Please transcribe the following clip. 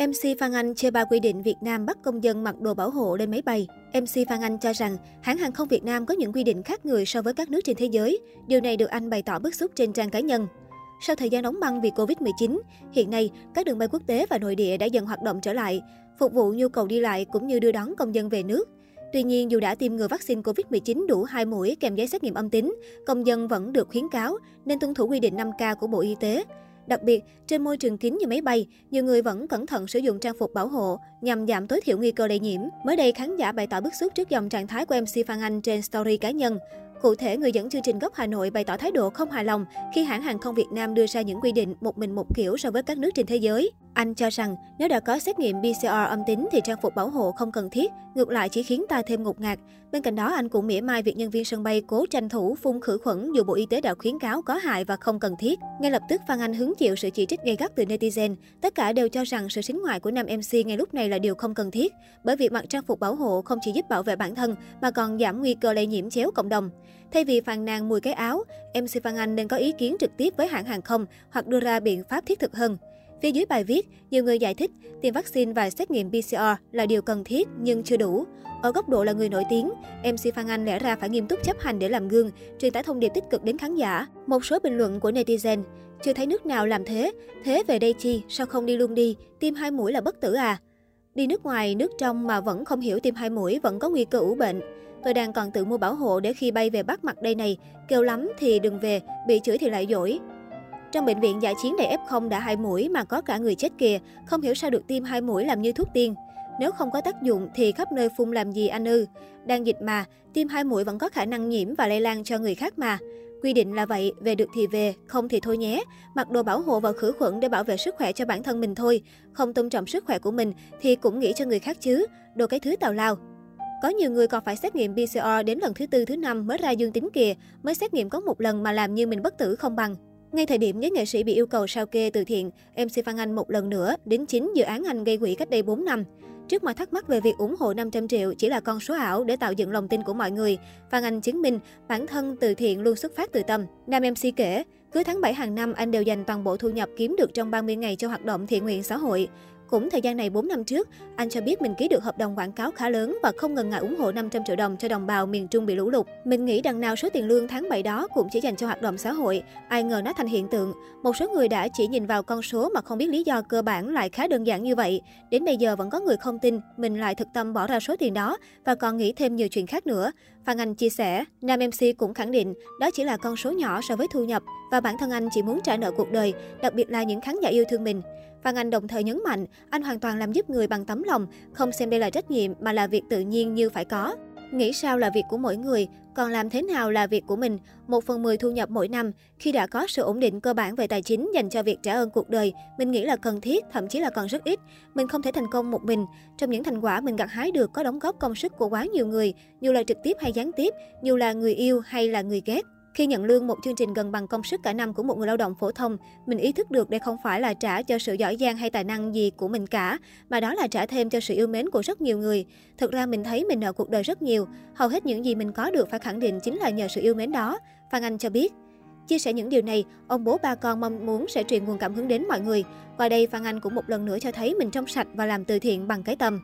MC Phan Anh chê ba quy định Việt Nam bắt công dân mặc đồ bảo hộ lên máy bay. MC Phan Anh cho rằng hãng hàng không Việt Nam có những quy định khác người so với các nước trên thế giới. Điều này được anh bày tỏ bức xúc trên trang cá nhân. Sau thời gian đóng băng vì Covid-19, hiện nay các đường bay quốc tế và nội địa đã dần hoạt động trở lại, phục vụ nhu cầu đi lại cũng như đưa đón công dân về nước. Tuy nhiên, dù đã tiêm ngừa vaccine COVID-19 đủ 2 mũi kèm giấy xét nghiệm âm tính, công dân vẫn được khuyến cáo nên tuân thủ quy định 5K của Bộ Y tế. Đặc biệt, trên môi trường kín như máy bay, nhiều người vẫn cẩn thận sử dụng trang phục bảo hộ nhằm giảm tối thiểu nguy cơ lây nhiễm. Mới đây, khán giả bày tỏ bức xúc trước dòng trạng thái của MC Phan Anh trên story cá nhân. Cụ thể, người dẫn chương trình gốc Hà Nội bày tỏ thái độ không hài lòng khi hãng hàng không Việt Nam đưa ra những quy định một mình một kiểu so với các nước trên thế giới. Anh cho rằng nếu đã có xét nghiệm PCR âm tính thì trang phục bảo hộ không cần thiết, ngược lại chỉ khiến ta thêm ngột ngạt. Bên cạnh đó, anh cũng mỉa mai việc nhân viên sân bay cố tranh thủ phun khử khuẩn dù Bộ Y tế đã khuyến cáo có hại và không cần thiết. Ngay lập tức, Phan Anh hứng chịu sự chỉ trích gay gắt từ netizen. Tất cả đều cho rằng sự xính ngoại của nam MC ngay lúc này là điều không cần thiết, bởi việc mặc trang phục bảo hộ không chỉ giúp bảo vệ bản thân mà còn giảm nguy cơ lây nhiễm chéo cộng đồng. Thay vì phàn nàn mùi cái áo, MC Phan Anh nên có ý kiến trực tiếp với hãng hàng không hoặc đưa ra biện pháp thiết thực hơn. Phía dưới bài viết, nhiều người giải thích tiêm vaccine và xét nghiệm PCR là điều cần thiết nhưng chưa đủ. Ở góc độ là người nổi tiếng, MC Phan Anh lẽ ra phải nghiêm túc chấp hành để làm gương, truyền tải thông điệp tích cực đến khán giả. Một số bình luận của netizen, chưa thấy nước nào làm thế, thế về đây chi, sao không đi luôn đi, tiêm hai mũi là bất tử à? Đi nước ngoài, nước trong mà vẫn không hiểu tiêm hai mũi vẫn có nguy cơ ủ bệnh. Tôi đang còn tự mua bảo hộ để khi bay về Bắc mặt đây này, kêu lắm thì đừng về, bị chửi thì lại dỗi. Trong bệnh viện giải chiến đầy F0 đã hai mũi mà có cả người chết kìa, không hiểu sao được tiêm hai mũi làm như thuốc tiên. Nếu không có tác dụng thì khắp nơi phun làm gì anh ư? Đang dịch mà, tiêm hai mũi vẫn có khả năng nhiễm và lây lan cho người khác mà. Quy định là vậy, về được thì về, không thì thôi nhé. Mặc đồ bảo hộ và khử khuẩn để bảo vệ sức khỏe cho bản thân mình thôi. Không tôn trọng sức khỏe của mình thì cũng nghĩ cho người khác chứ. Đồ cái thứ tào lao. Có nhiều người còn phải xét nghiệm PCR đến lần thứ tư thứ năm mới ra dương tính kìa, mới xét nghiệm có một lần mà làm như mình bất tử không bằng. Ngay thời điểm giới nghệ sĩ bị yêu cầu sao kê từ thiện, MC Phan Anh một lần nữa đến chính dự án anh gây quỹ cách đây 4 năm. Trước mọi thắc mắc về việc ủng hộ 500 triệu chỉ là con số ảo để tạo dựng lòng tin của mọi người, Phan Anh chứng minh bản thân từ thiện luôn xuất phát từ tâm. Nam MC kể, cứ tháng 7 hàng năm anh đều dành toàn bộ thu nhập kiếm được trong 30 ngày cho hoạt động thiện nguyện xã hội. Cũng thời gian này 4 năm trước, anh cho biết mình ký được hợp đồng quảng cáo khá lớn và không ngần ngại ủng hộ 500 triệu đồng cho đồng bào miền Trung bị lũ lụt. Mình nghĩ đằng nào số tiền lương tháng 7 đó cũng chỉ dành cho hoạt động xã hội, ai ngờ nó thành hiện tượng. Một số người đã chỉ nhìn vào con số mà không biết lý do cơ bản lại khá đơn giản như vậy. Đến bây giờ vẫn có người không tin mình lại thực tâm bỏ ra số tiền đó và còn nghĩ thêm nhiều chuyện khác nữa. Phan Anh chia sẻ, nam MC cũng khẳng định đó chỉ là con số nhỏ so với thu nhập và bản thân anh chỉ muốn trả nợ cuộc đời, đặc biệt là những khán giả yêu thương mình. Phan Anh đồng thời nhấn mạnh, anh hoàn toàn làm giúp người bằng tấm lòng, không xem đây là trách nhiệm mà là việc tự nhiên như phải có. Nghĩ sao là việc của mỗi người, còn làm thế nào là việc của mình. Một phần mười thu nhập mỗi năm, khi đã có sự ổn định cơ bản về tài chính dành cho việc trả ơn cuộc đời, mình nghĩ là cần thiết, thậm chí là còn rất ít. Mình không thể thành công một mình. Trong những thành quả mình gặt hái được có đóng góp công sức của quá nhiều người, dù là trực tiếp hay gián tiếp, dù là người yêu hay là người ghét. Khi nhận lương một chương trình gần bằng công sức cả năm của một người lao động phổ thông, mình ý thức được đây không phải là trả cho sự giỏi giang hay tài năng gì của mình cả, mà đó là trả thêm cho sự yêu mến của rất nhiều người. Thực ra mình thấy mình nợ cuộc đời rất nhiều, hầu hết những gì mình có được phải khẳng định chính là nhờ sự yêu mến đó. Phan Anh cho biết. Chia sẻ những điều này, ông bố ba con mong muốn sẽ truyền nguồn cảm hứng đến mọi người. Qua đây, Phan Anh cũng một lần nữa cho thấy mình trong sạch và làm từ thiện bằng cái tâm.